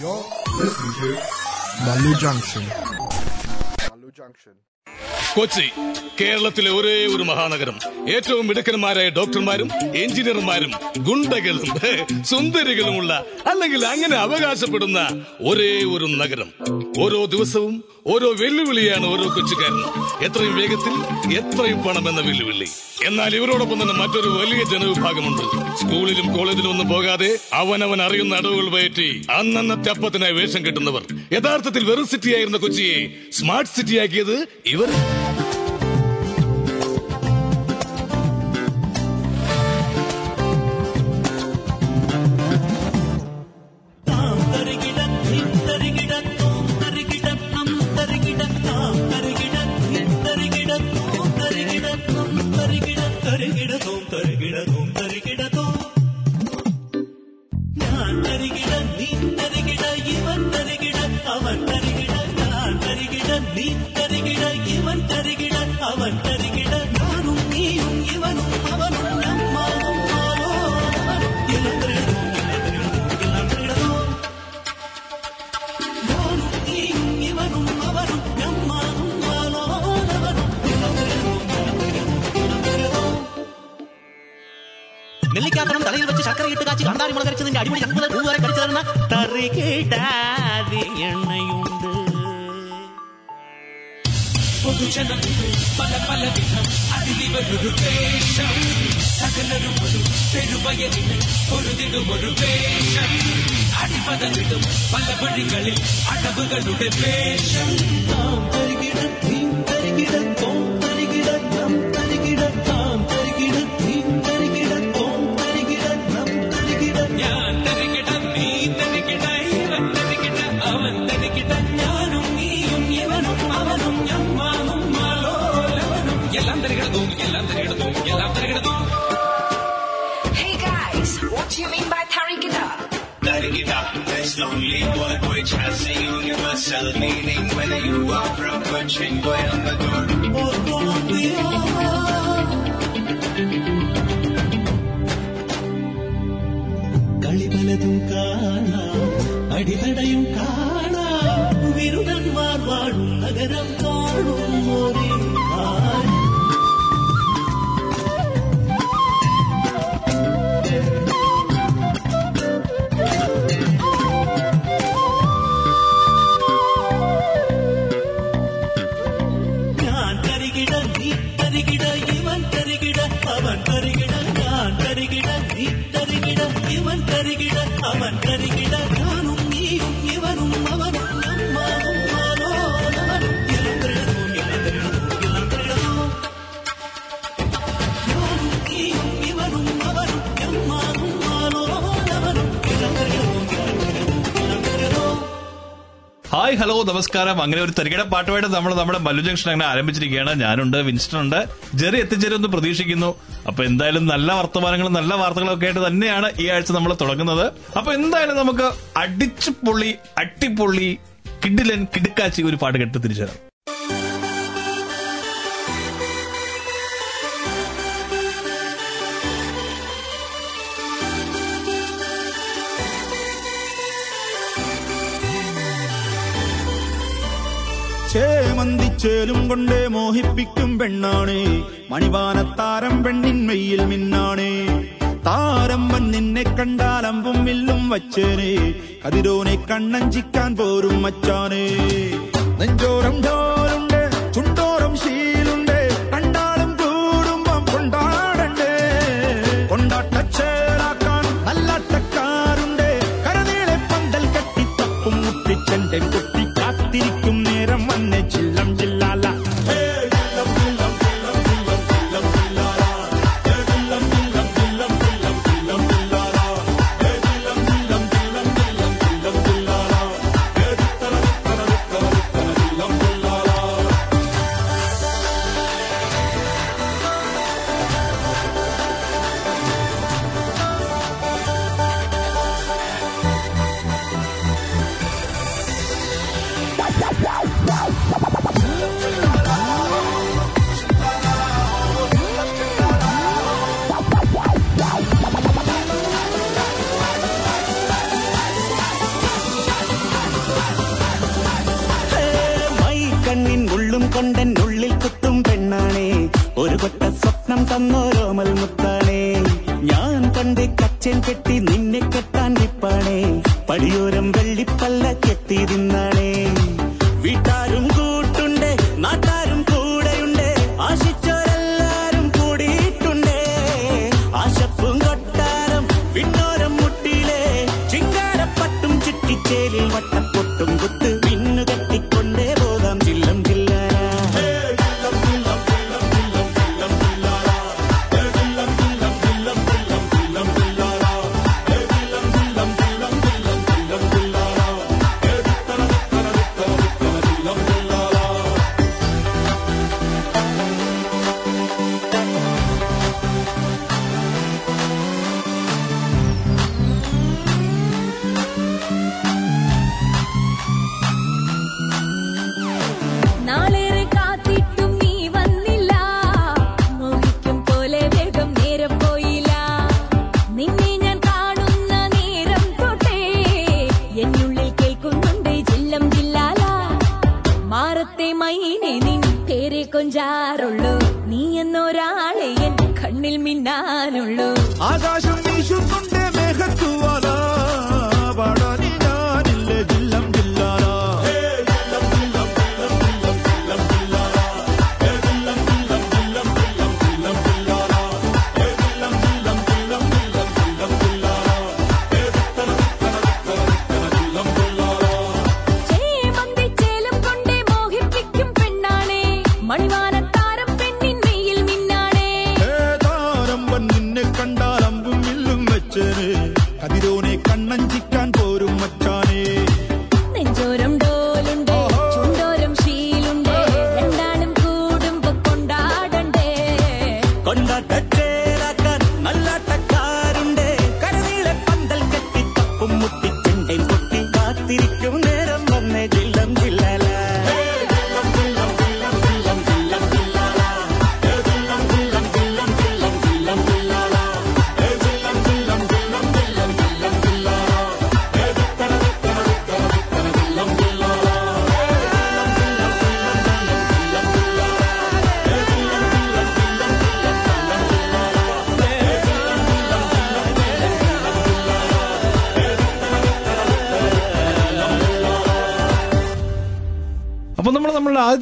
You're listening to Malu Junction. Malu Junction. Kochi കേരളത്തിലെ ഒരേ ഒരു മഹാനഗരം. ഏറ്റവും മിടുക്കന്മാരായ ഡോക്ടർമാരും എഞ്ചിനീയർമാരും ഗുണ്ടകളും സുന്ദരികളുമുള്ള അല്ലെങ്കിൽ അങ്ങനെ അവകാശപ്പെടുന്ന ഒരേ ഒരു നഗരം. ഓരോ ദിവസവും ഓരോ വെല്ലുവിളിയാണ് ഓരോ കൊച്ചുകാരനും. എത്രയും വേഗത്തിൽ എത്രയും പണം എന്ന വെല്ലുവിളി. എന്നാൽ ഇവരോടൊപ്പം തന്നെ മറ്റൊരു വലിയ ജനവിഭാഗമുണ്ട്. സ്കൂളിലും കോളേജിലും ഒന്നും പോകാതെ അവനവൻ അറിയുന്ന അടവുകൾ പയറ്റി അന്നന്നത്തെ അപ്പത്തിനായി വേഷം കെട്ടുന്നവർ. യഥാർത്ഥത്തിൽ വെറും സിറ്റിയായിരുന്ന കൊച്ചിയെ സ്മാർട്ട് സിറ്റിയാക്കിയത് ഇവർ good. നെല്ലിക്കാപ്പണം തലയിൽ വെച്ച് ശർക്കര ഇട്ട് കാച്ചി കണ്ടാരി മുളകരിച്ചതിന്റെ അടിപൊളി ചക്കുമുതൽ പൂ വരെ കടിച്ചു തരുന്ന തറികിടാതെ എണ്ണയുണ്ട്. പൊതുജനം പല പല വിധം അതിലിവരൊരു വേഷം സകലരും ഒരു പെരുവയലിന് പൊരുതിടും ഒരു വേഷം അടിപതലിടും പല വഴികളിൽ അടവുകളുടെ വേഷം. താം തരികിട തീം തരികിട തോം തരികിട. നം this lonely word which has a universal meaning. Whether you are from Cochin, Coimbatore, Oh, Colombia. കളിപലതും കാണാം അടിതടയും കാണാം വിരുടന്മാർ വാഴും നഗരം കാണും ഒരേ ഹായ് ഹലോ നമസ്കാരം. അങ്ങനെ ഒരു തരികിട പാട്ടുമായിട്ട് നമ്മൾ നമ്മുടെ മല്ലു ജംഗ്ഷൻ അങ്ങനെ ആരംഭിച്ചിരിക്കുകയാണ്. ഞാനുണ്ട് വിൻസ്റ്റൺ ഉണ്ട് ജെറി എത്തിച്ചേരുമെന്ന് പ്രതീക്ഷിക്കുന്നു. അപ്പൊ എന്തായാലും നല്ല വർത്തമാനങ്ങളും നല്ല വാർത്തകളും ഒക്കെ ആയിട്ട് തന്നെയാണ് ഈ ആഴ്ച നമ്മൾ തുടങ്ങുന്നത്. അപ്പൊ എന്തായാലും നമുക്ക് അടിച്ചു പൊള്ളി അട്ടിപ്പൊള്ളി കിഡിലൻ കിടുക്കാച്ചി ഒരു പാട്ട് കെട്ട് തിരിച്ചു ചേമന്തിച്ചേലും കൊണ്ടേ മോഹിപ്പിക്കും പെണ്ണാണ്. മണിവാനത്താരം പെണ്ണിന്മയിൽ മിന്നാണ്. താരം താരമ്പൻ നിന്നെ കണ്ടാൽ അമ്പും വില്ലും വച്ചേനെ. കതിരോനെ കണ്ണഞ്ചിക്കാൻ പോരും മച്ചാനേ. നെഞ്ചോരം ഡോലുണ്ട് ചുണ്ടോരം ശീലുണ്ട്. കണ്ടാലും കൂടുമ്പം കൊണ്ടാടണ്ടേ. കൊണ്ടാട്ടച്ചേലാക്കാൻ നല്ലാട്ടക്കാരുണ്ട്. കരനീളെ പന്തൽ കെട്ടി തപ്പും മുട്ടിച്ചെന്റെ കൊണ്ടെന്നുള്ളിൽ കുത്തും പെണ്ണാണേ. ഒരു കൊട്ട സ്വപ്നം തന്നോരോമൽ മുത്താണേ. ഞാൻ പണ്ട് കച്ചൻ കെട്ടി നിന്നെ കെട്ടാൻ നിപ്പാണേ. പടിയോരം വെള്ളിപ്പല്ല കെട്ടി തിന്നാണേ. വീട്ടാരും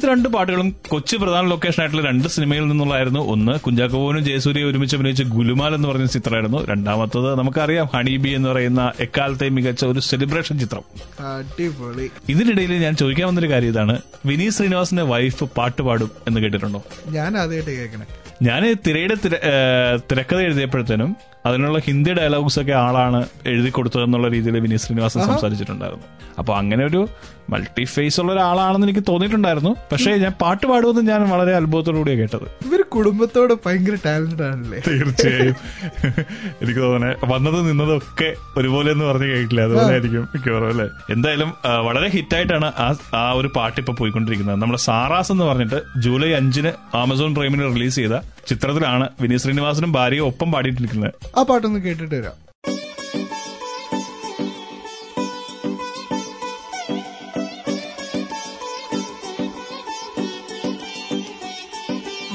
ആദ്യത്തെ രണ്ട് പാട്ടുകളും കൊച്ചി പ്രധാന ലൊക്കേഷൻ ആയിട്ടുള്ള രണ്ട് സിനിമയിൽ നിന്നുള്ളതായിരുന്നു. ഒന്ന് കുഞ്ചാക്കോവനും ജയസൂര്യ ഒരുമിച്ച് അഭിനയിച്ച ഗുലുമാൽ എന്ന് പറയുന്ന ചിത്രമായിരുന്നു. രണ്ടാമത്തത് നമുക്കറിയാം ഹണി ബി എന്ന് പറയുന്ന എക്കാലത്തെ മികച്ച ഒരു സെലിബ്രേഷൻ ചിത്രം. ഇതിനിടയിൽ ഞാൻ ചോദിക്കാൻ വന്നൊരു കാര്യം ഇതാണ്. വിനീത് ശ്രീനിവാസിന്റെ വൈഫ് പാട്ട് പാടും എന്ന് കേട്ടിട്ടുണ്ടോ? ഞാൻ ആദ്യമായിട്ട് കേൾക്കണേ. ഞാൻ തിരയുടെ തിരക്കഥ എഴുതിയപ്പോഴത്തേനും അതിനുള്ള ഹിന്ദി ഡയലോഗ്സ് ഒക്കെ ആളാണ് എഴുതി കൊടുത്തതെന്നുള്ള രീതിയിൽ വിനീത് ശ്രീനിവാസൻ. സംസാരിച്ചിട്ടുണ്ടായിരുന്നു. അപ്പൊ അങ്ങനെ ഒരു മൾട്ടി ഫേസ് ഉള്ള ഒരാളാണെന്ന് എനിക്ക് തോന്നിയിട്ടുണ്ടായിരുന്നു. പക്ഷേ ഞാൻ പാട്ട് പാടുമെന്ന് ഞാൻ വളരെ കൂടിയാണ് കേട്ടത്. ഇവർ കുടുംബത്തോടെ ഭയങ്കര ടാലന്റ് ആണല്ലേ? തീർച്ചയായും. എനിക്ക് തോന്നുന്നത് വന്നത് നിന്നതും ഒക്കെ ഒരുപോലെ എന്ന് പറഞ്ഞു കേട്ടില്ല അതുപോലെ ആയിരിക്കും മിക്കവാറും അല്ലെ? എന്തായാലും വളരെ ഹിറ്റായിട്ടാണ് ആ ആ ഒരു പാട്ട് ഇപ്പൊ പോയിക്കൊണ്ടിരിക്കുന്നത്. നമ്മുടെ സാറാസ് എന്ന് പറഞ്ഞിട്ട് ജൂലൈ അഞ്ചിന് ആമസോൺ പ്രൈമിന് റിലീസ് ചെയ്ത ചിത്രത്തിലാണ് വിനീത് ശ്രീനിവാസനും ഭാര്യയും ഒപ്പം പാടിയിട്ടിരിക്കുന്നത്. ആ പാട്ടൊന്ന് കേട്ടിട്ട് വരാം.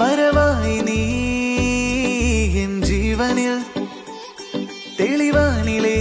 വരവായി നീ ജീവനിൽ തെളിവാനിലേ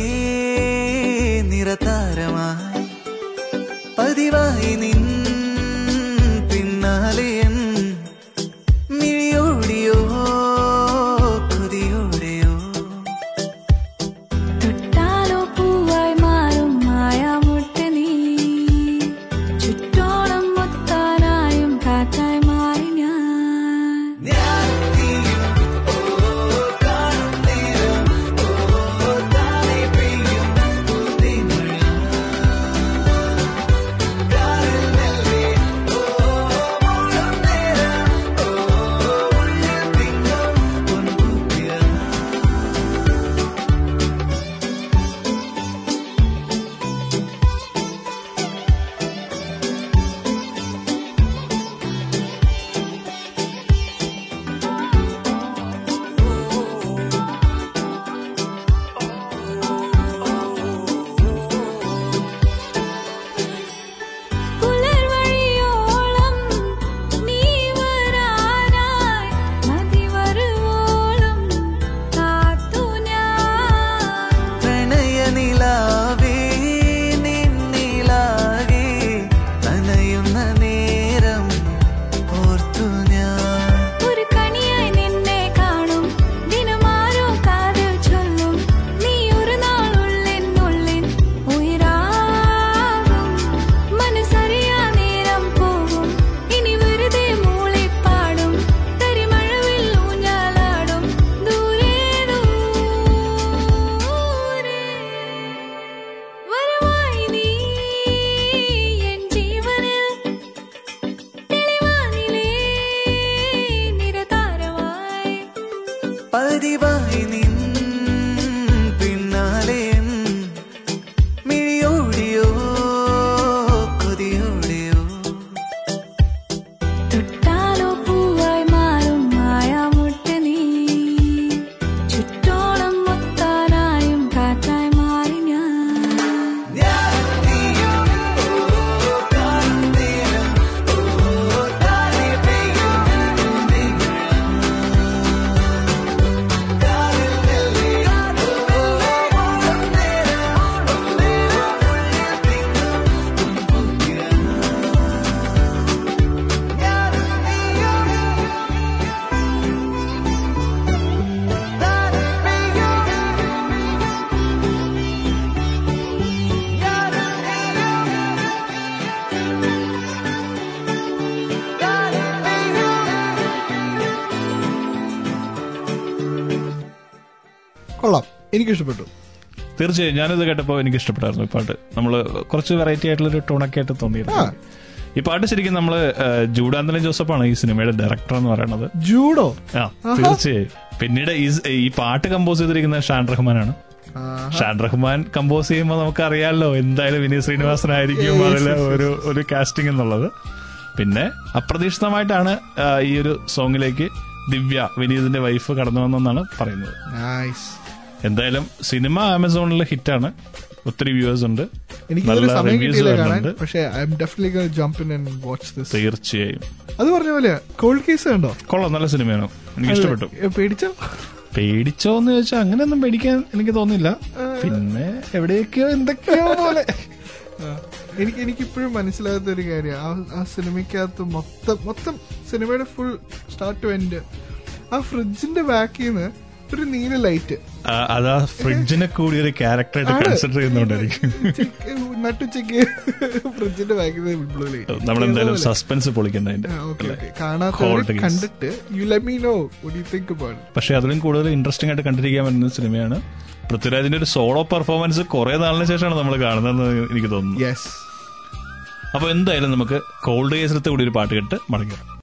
എനിക്ക് ഇഷ്ടപ്പെട്ടു തീർച്ചയായും ഞാനിത് കേട്ടപ്പോൾ എനിക്ക് ഇഷ്ടപ്പെട്ടായിരുന്നു ഈ പാട്ട്. നമ്മൾ കുറച്ച് വെറൈറ്റി ആയിട്ടുള്ള ഒരു ടോണൊക്കെ ആയിട്ട് തോന്നിയിരുന്നു. ഈ പാട്ട് ശരിക്കും നമ്മൾ ജോസഫ് ആണ് ഈ സിനിമയുടെ ഡയറക്ടർ എന്ന് പറയുന്നത്. ജൂഡോ? ആ തീർച്ചയായും. പിന്നീട് ഈ പാട്ട് കമ്പോസ് ചെയ്തിരിക്കുന്നത് ഷാൻ റഹ്മാനാണ്. ഷാൻ റഹ്മാൻ കമ്പോസ് ചെയ്യുമ്പോൾ നമുക്ക് അറിയാമല്ലോ എന്തായാലും വിനീത് ശ്രീനിവാസൻ ആയിരിക്കും അതിലെ ഒരു ഒരു കാസ്റ്റിംഗ് എന്നുള്ളത്. പിന്നെ അപ്രതീക്ഷിതമായിട്ടാണ് ഈ ഒരു സോങ്ങിലേക്ക് ദിവ്യ വിനീതിന്റെ വൈഫ് കടന്നു വന്നെന്നാണ് പറയുന്നത്. എന്തായാലും സിനിമ ആമസോണിൽ ഹിറ്റാണ്. ഒത്തിരി വ്യൂവേഴ്സ് ഉണ്ട്. നല്ല റിവ്യൂസ് വരുന്നുണ്ട്. പക്ഷെ I'm definitely jump in and watch this തീർച്ചയായും. അത് പറഞ്ഞ പോലെ കോൾഡ് കേസ് കണ്ടോ? കൊള്ളാം നല്ല സിനിമയാണ്. എനിക്ക് ഇഷ്ടപ്പെട്ടു. പേടിച്ചോ? പേടിച്ചോ എന്ന് ചോദിച്ചാൽ അങ്ങനെയൊന്നും പേടിക്കാൻ എനിക്ക് തോന്നില്ല പിന്നെ എവിടെയൊക്കെയോ എന്തൊക്കെയോ പോലെ. എനിക്ക് എനിക്കിപ്പോഴും മനസ്സിലാകാത്ത ഒരു കാര്യം. ആ ആ സിനിമയ്ക്കകത്ത് മൊത്തം മൊത്തം സിനിമയുടെ ഫുൾ സ്റ്റാർട്ട് ടു എൻഡ് ആ ഫ്രിഡ്ജിന്റെ ബാക്കിൽ നിന്ന് ഒരു നീല ലൈറ്റ്. അതാ ഫ്രിഡ്ജിനെ കൂടി ഒരു ക്യാരക്ടറായിട്ട്. കൺസിഡർ ചെയ്യുന്നുണ്ടായിരിക്കും നട്ടുച്ചയ്ക്ക് ഫ്രിഡ്ജിന്റെ ബാക്കിൽ ബ്ലൂ ലൈറ്റ് നമ്മളെന്തായാലും സസ്പെൻസ് പൊളിക്കുന്നതിന്റെ case. കണ്ടിട്ട് you let me know you think about പക്ഷെ അതിലും കൂടുതൽ ഇൻട്രസ്റ്റിംഗ് ആയിട്ട് കണ്ടിരിക്കാൻ പറ്റുന്ന സിനിമയാണ് പൃഥ്വിരാജിന്റെ ഒരു സോളോ പെർഫോമൻസ് കുറെ നാളിന് ശേഷമാണ് നമ്മൾ കാണുന്നതെന്ന് എനിക്ക് തോന്നുന്നു. അപ്പൊ എന്തായാലും നമുക്ക് കോൾഡ് കേസിലത്തെ കൂടി ഒരു പാട്ട് കേട്ട് മടങ്ങാം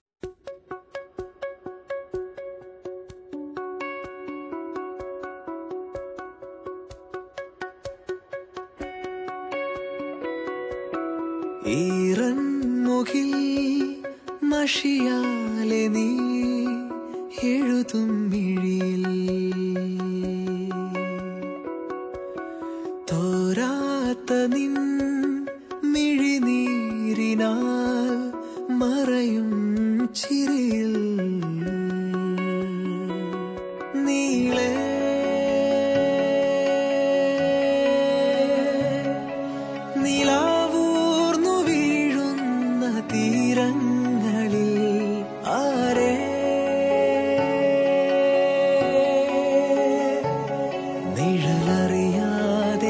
she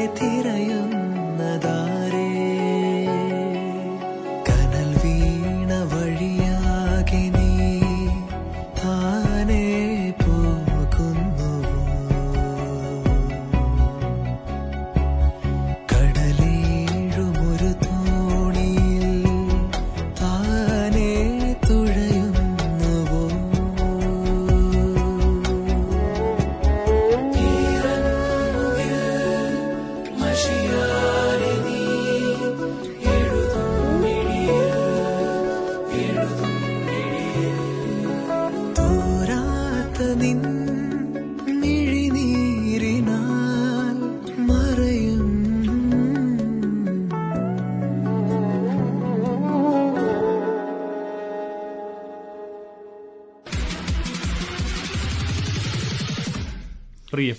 നിഴലറിയാതെ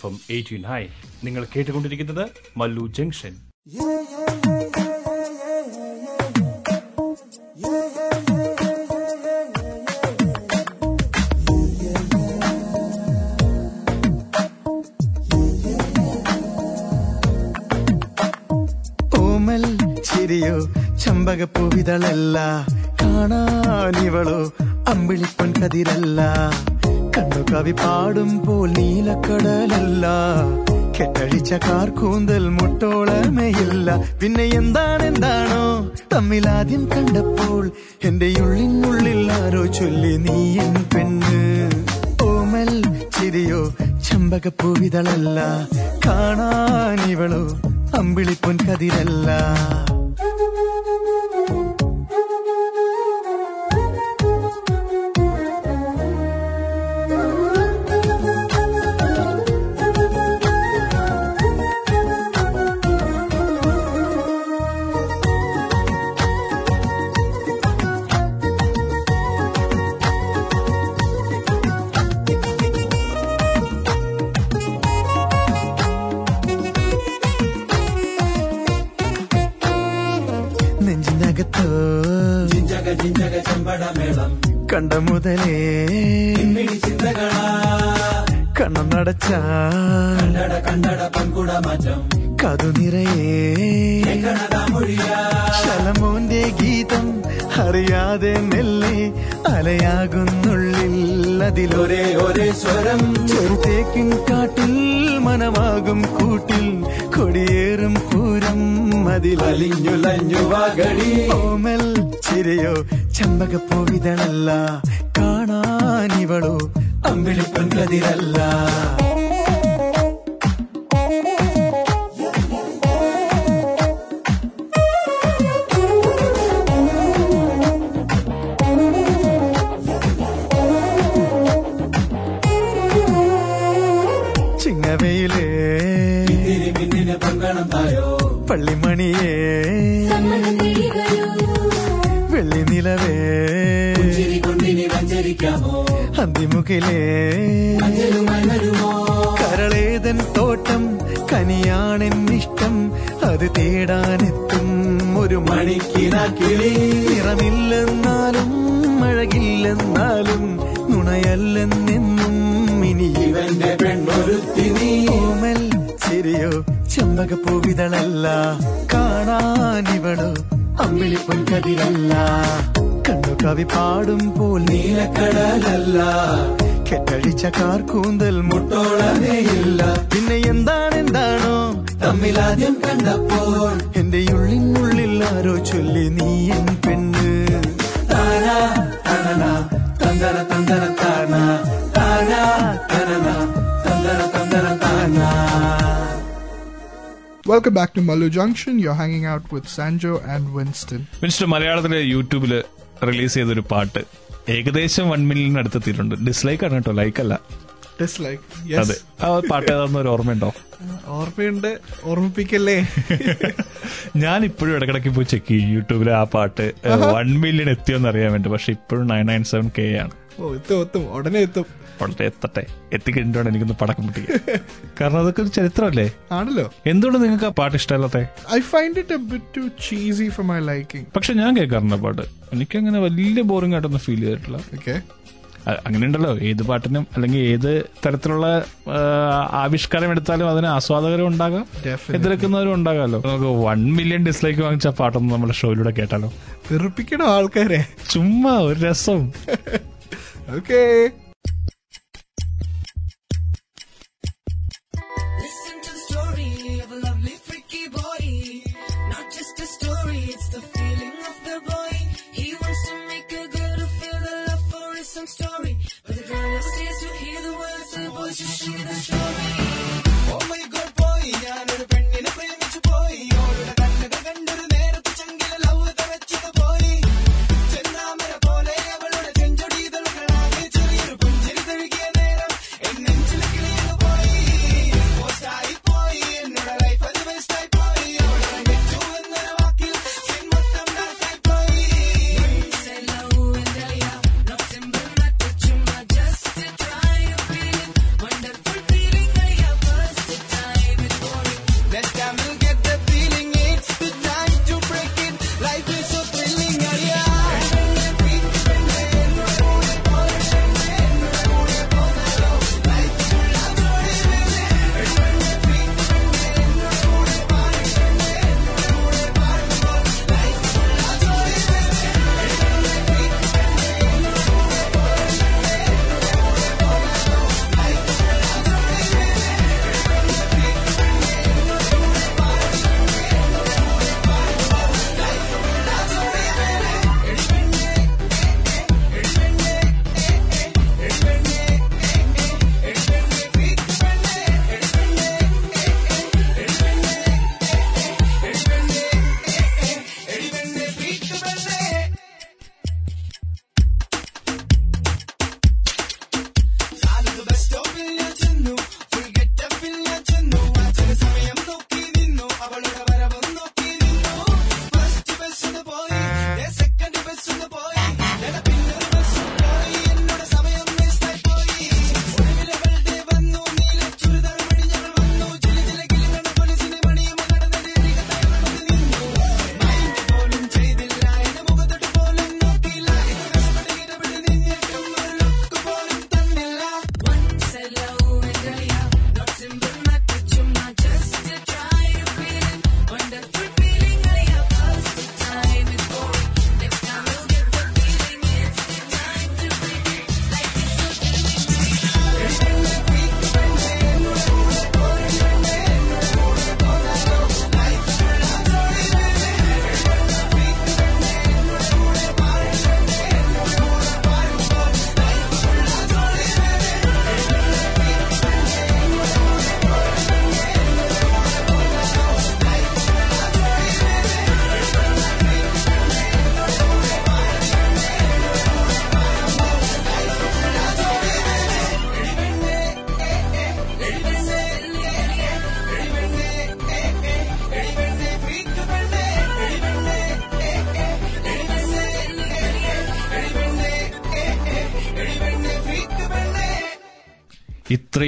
എഫ് എം എയ്റ്റീൻ നിങ്ങൾ കേട്ടുകൊണ്ടിരിക്കുന്നത് മല്ലു ജംഗ്ഷൻ. ചിരിയോ ചെമ്പകപ്പൂവിതളല്ല കാണാനിവളോ അമ്പിളിപ്പൊൻ കതിരല്ല കണ്ണു കവി പാടും പോൽ നീലക്കടലല്ല. കെട്ടഴിച്ച കാർക്കൂന്തൽ മുട്ടോളമേയില്ല. പിന്നെ എന്താണ് എന്താണോ തമ്മിലാദ്യം കണ്ടപ്പോൾ എന്റെ ഉള്ളിനുള്ളിൽ ആരോ ചൊല്ലി നീ എൻ പെണ്ണ്. തണന തന്തര തന്തര താന താനാ തനന തന്തര തന്തര താനാ Welcome back to Mallu junction you ഹാങ്ങിങ് out with Sanjo and Winston Winston മലയാളത്തിലെ യൂട്യൂബിൽ റിലീസ് ചെയ്തൊരു പാട്ട് ഏകദേശം വൺ മില്യൺ അടുത്തെത്തിയിട്ടുണ്ട്. ഡിസ്ലൈക്ക് ആണ് കേട്ടോ ലൈക്ക് അല്ല. ഡിസ്ലൈക്ക് അതെ. ആ പാട്ട് ഏതാണെന്ന് ഒരു ഓർമ്മയുണ്ടോ? ഓർമ്മയുണ്ട്. ഓർമ്മിപ്പിക്കല്ലേ? ഞാൻ ഇപ്പോഴും ഇടക്കിടക്ക് പോയി ചെക്ക് ചെയ്യും യൂട്യൂബിലെ ആ പാട്ട് വൺ മില്യൺ എത്തിയോന്ന് അറിയാൻ വേണ്ടി. പക്ഷെ ഇപ്പോഴും നയൻ നയൻ സെവൻ കെ ആണ്. ഓ എത്തും എത്തും. ഉടനെ എത്തും. വളരെ എത്തട്ടെ എത്തിക്കഴിഞ്ഞിട്ടാണ് എനിക്കൊന്ന് പടക്കം പൊട്ടിക്കുക. കാരണം അതൊക്കെ ഒരു ചരിത്രമല്ലേ? ആണല്ലോ. എന്തുകൊണ്ട് നിങ്ങൾക്ക് ആ പാട്ട് ഇഷ്ടമല്ലാത്ത? I find it too cheesy for my liking പക്ഷെ ഞാൻ കേൾക്കാറുണ്ട് ആ പാട്ട്. എനിക്കങ്ങനെ വലിയ ബോറിംഗ് ആയിട്ടൊന്നും ഫീൽ ചെയ്തിട്ടില്ല. ഓക്കെ അങ്ങനെ ഉണ്ടല്ലോ ഏത് പാട്ടിനും അല്ലെങ്കിൽ ഏത് തരത്തിലുള്ള ആവിഷ്കാരം എടുത്താലും അതിന് ആസ്വാദകരും ഉണ്ടാകാം. എതിർക്കുന്നവരും ഉണ്ടാകാമല്ലോ. നമുക്ക് വൺ മില്യൺ ഡിസ്ലൈക്ക് വാങ്ങിച്ച പാട്ടൊന്നും നമ്മുടെ ഷോയിലൂടെ കേട്ടാലോ? വെറുപ്പിക്കണം ആൾക്കാരെ? ചുമ്മാ ഒരു രസം. Okay story. But the girl never stays to hear the words, the boys just share the story.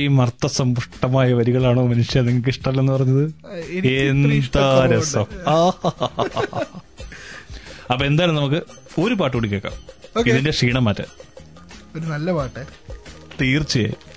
ഇത്രയും അർത്ഥസമ്പുഷ്ടമായ വരികളാണോ മനുഷ്യ നിങ്ങൾക്ക് ഇഷ്ടമല്ലെന്ന് പറഞ്ഞത്? എന്താ. രസം? അപ്പൊ എന്തായാലും നമുക്ക് ഒരു പാട്ട് കൂടി കേൾക്കാം. ഇതിന്റെ ക്ഷീണം മാറ്റാൻ. ഒരു നല്ല പാട്ട്. തീർച്ചയായും.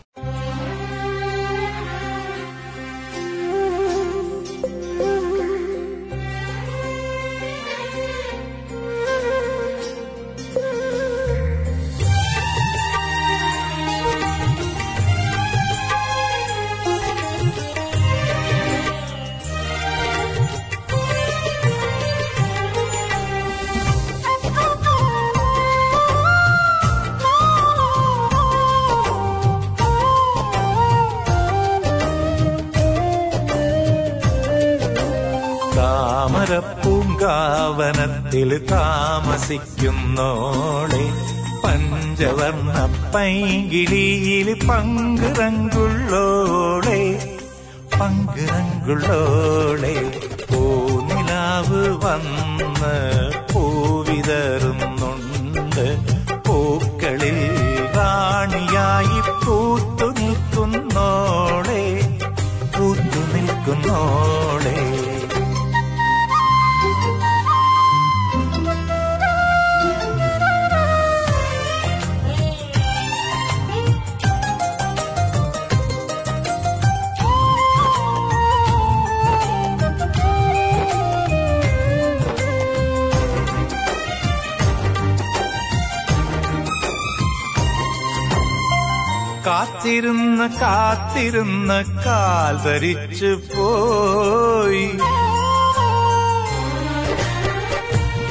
താമരപ്പൂങ്കാവനത്തിൽ താമസിക്കുന്നോളെ പഞ്ചവർണ പൈകിളിയിൽ പങ്കുറങ്കുള്ളോളെ പങ്കുറങ്കുള്ളോളെ പൂനിലാവ് വന്ന് പൂവിതറുന്നുണ്ട് കാത്തിരുന്ന് കാത്തിരുന്ന് കാൽ ധരിച്ചു പോയി.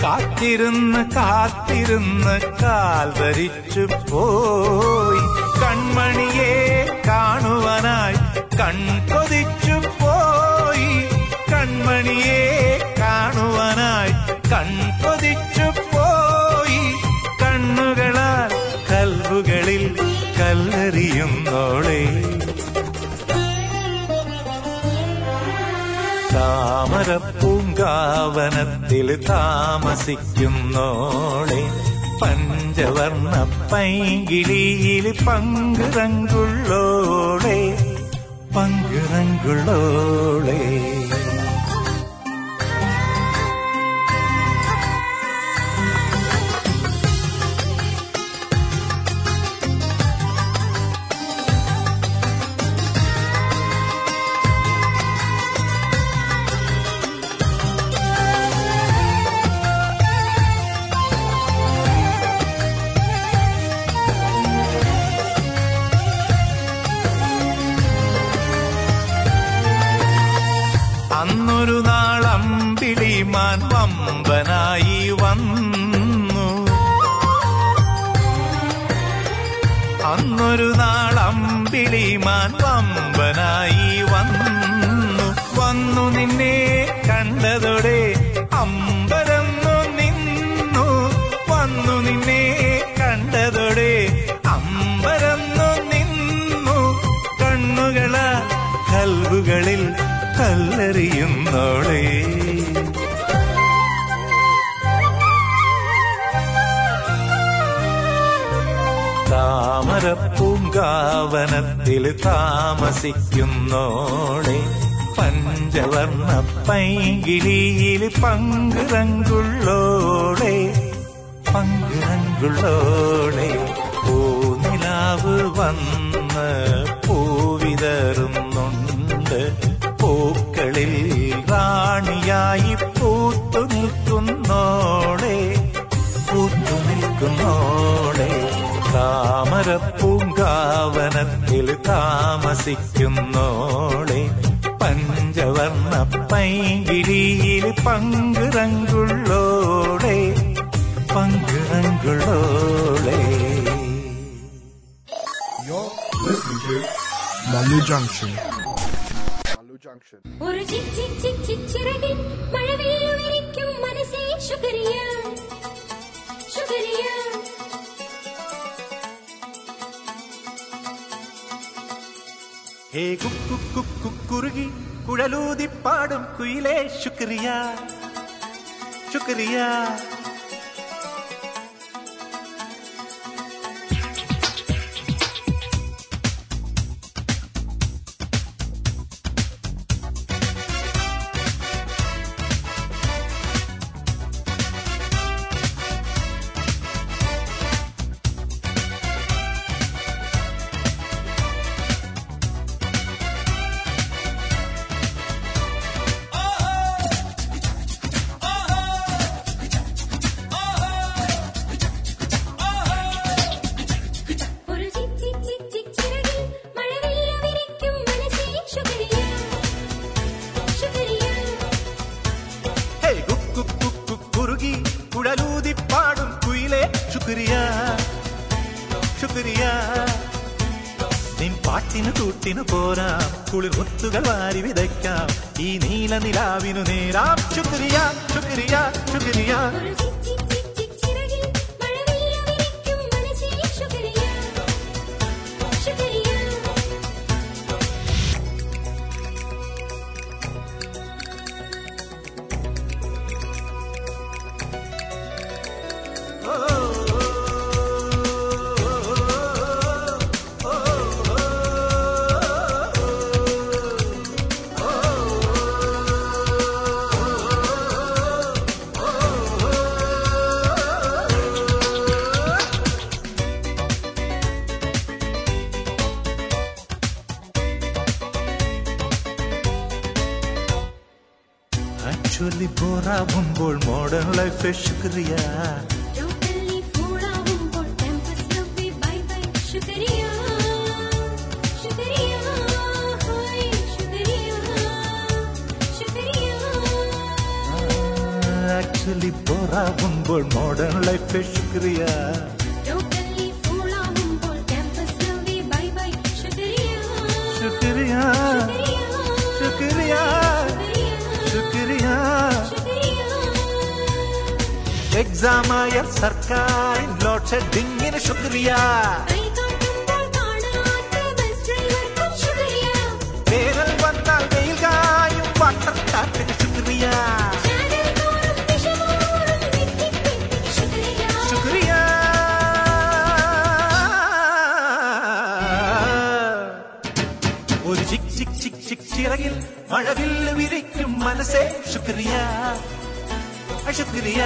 കാത്തിരുന്ന് കാത്തിരുന്ന് കാൽ ധരിച്ചു പോയി. കൺമണിയെ കാണുവാനായി കൺകൊതിച്ചു പോയി. കൺമണിയെ കാണുവാനായി കൺകൊതിച്ചു കല്ലെറിയുന്നോളെ താമരപ്പൂങ്കാവനത്തിൽ താമസിക്കുന്നോളെ പഞ്ചവർണ പൈകിളിയിൽ പങ്കുറങ്കുള്ളോളെ പങ്കുറങ്കുള്ളോളെ പൈകിളിയിൽ പങ്കുറങ്കുള്ളോളെ മല്ലു ജംഗ്ഷൻ ഒരു ചിക് ചിക് ചിക് ചിക് ചിറകിൻ മഴവില്ലുയരിക്കും മനസ്സേ ശുക്രിയ ശുക്രിയ ഹേ കുക്കു കുക്കു കുറുകി കുഴലൂതിപ്പാടും കുയിലേ ശുക്രിയ ശുക്രിയ. ശുക്രിയ. पे शुक्रिया ஆக்சுவலி போரா உங்கள் மாடர்ன் லைஃப் शुक्रिया എക്സാമായ സർക്കാരിൻ ലോഡ് ഷെഡിങ്ങിന് ശുക്രിയ. വേനൽ വന്നാൽ വെയിൽ കായും വാട്ടർ ടാപ്പിന് ശുക്രിയ. ശുക്രിയ. ഒരു ചിക് ചിക് ചിക് ചിക് ചിറകിൽ മഴവില്ല് വിരിക്കും മനസ്സേ ശുക്രിയ. ശുക്രിയ.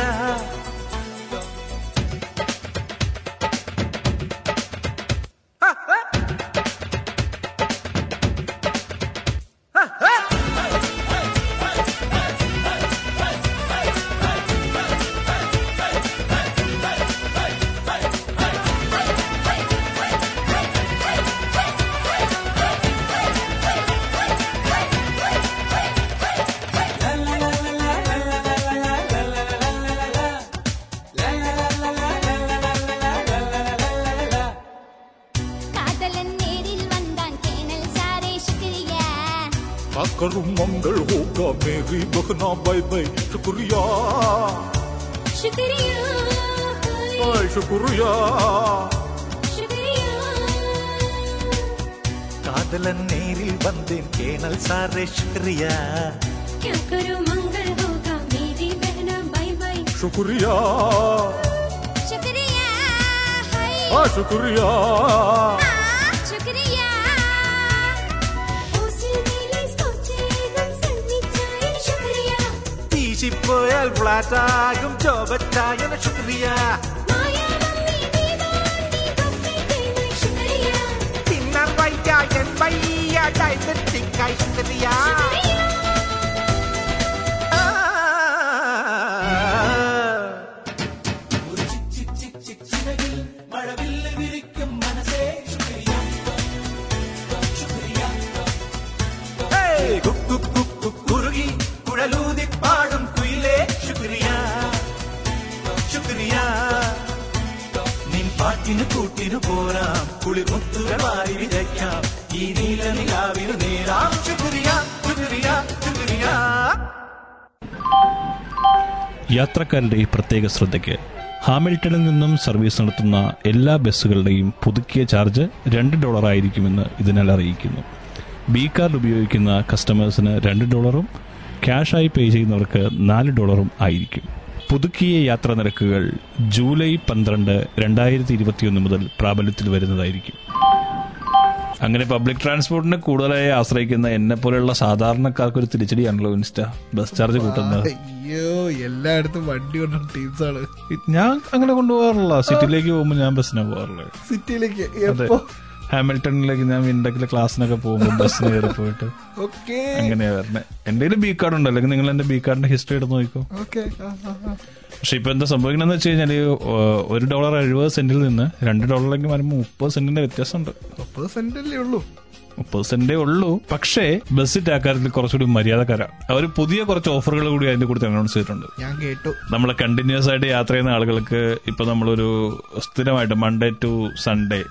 करूं मंगल होगा मेरी बखना बाय बाय शुक्रिया शुक्रिया बाय शुक्रिया காதலன் நேரில் வந்தேன் கேனல் சாரே சுக்ரியா சுக்ரியா சுக்ரியா ചിപ്പോയാൽ ഫ്ലാറ്റാകും ചോബറ്റായ ശുക്രിയ തിന്നാൻ വയ്യ എൻ വയ്യ ഡയബറ്റിക് ശുക്രിയ വാരി വിതയ്ക്കാം ഈ നീല നിലാവിന് നേരാം ശുക്രിയ ശുക്രിയ യാത്രക്കാരുടെ പ്രത്യേക ശ്രദ്ധയ്ക്ക് ഹാമിൽട്ടണിൽ നിന്നും സർവീസ് നടത്തുന്ന എല്ലാ ബസ്സുകളുടെയും പുതുക്കിയ ചാർജ് രണ്ട് ഡോളർ ആയിരിക്കുമെന്ന് ഇതിനാൽ അറിയിക്കുന്നു. ബി കാർഡ് ഉപയോഗിക്കുന്ന കസ്റ്റമേഴ്സിന് രണ്ട് ഡോളറും ക്യാഷായി പേ ചെയ്യുന്നവർക്ക് നാല് ഡോളറും ആയിരിക്കും. പുതുക്കിയ യാത്രാ നിരക്കുകൾ ജൂലൈ പന്ത്രണ്ട് രണ്ടായിരത്തി ഇരുപത്തിയൊന്ന് മുതൽ പ്രാബല്യത്തിൽ വരുന്നതായിരിക്കും. അങ്ങനെ പബ്ലിക് ട്രാൻസ്പോർട്ടിനെ കൂടുതലായി ആശ്രയിക്കുന്ന എന്നെ പോലെയുള്ള സാധാരണക്കാർക്ക് ഒരു തിരിച്ചടിയാണല്ലോ ഇൻസ്റ്റ. ബസ് ചാർജ് കൂട്ടുന്നത്. അയ്യോ എല്ലായിടത്തും വണ്ടി കൊണ്ടുള്ള ടീംസാണ്. ഞാൻ അങ്ങനെ കൊണ്ടുപോകാറില്ല. സിറ്റിയിലേക്ക് പോകുമ്പോൾ ഞാൻ ബസ്സിനാണ് പോകാറുള്ളത് സിറ്റിയിലേക്ക് ഹാമിൽട്ടണിലേക്ക് ഞാൻ വിൻഡക്കിലെ ക്ലാസ്സിനൊക്കെ പോകുമ്പോൾ ബസ്സിന് കയറി പോയിട്ട് അങ്ങനെയാ വരണേ. എന്റെ ബി കാർഡ് ഉണ്ട്? അല്ലെങ്കിൽ നിങ്ങൾ എന്റെ ബി കാർഡിന്റെ ഹിസ്റ്ററി എടുത്ത് നോക്കിക്കോ. പക്ഷെ ഇപ്പൊ എന്താ സംഭവിക്കണമെന്ന് വെച്ച് കഴിഞ്ഞാൽ ഒരു ഡോളർ എഴുപത് സെന്റിൽ നിന്ന് രണ്ട് ഡോളറിലേക്ക് വരുമ്പോൾ മുപ്പത് സെന്റിന്റെ വ്യത്യാസമുണ്ട്. മുപ്പത് സെന്റ് അല്ലേ ഉള്ളൂ? മുപ്പത് സെന്റേ ഉള്ളൂ. പക്ഷേ ബസ്സിന്റെ അക്കാര്യത്തിൽ കുറച്ചുകൂടി മര്യാദക്കാരാ. അവർ പുതിയ കുറച്ച് ഓഫറുകൾ കൂടി അതിന്റെ കൂടി അനൗൺസ് ചെയ്തിട്ടുണ്ട്. ഞാൻ കേട്ടു. നമ്മൾ കണ്ടിന്യൂസ് ആയിട്ട് യാത്ര ചെയ്യുന്ന ആളുകൾക്ക് ഇപ്പൊ നമ്മളൊരു സ്ഥിരമായിട്ട് മൺഡേ ടു സൺഡേ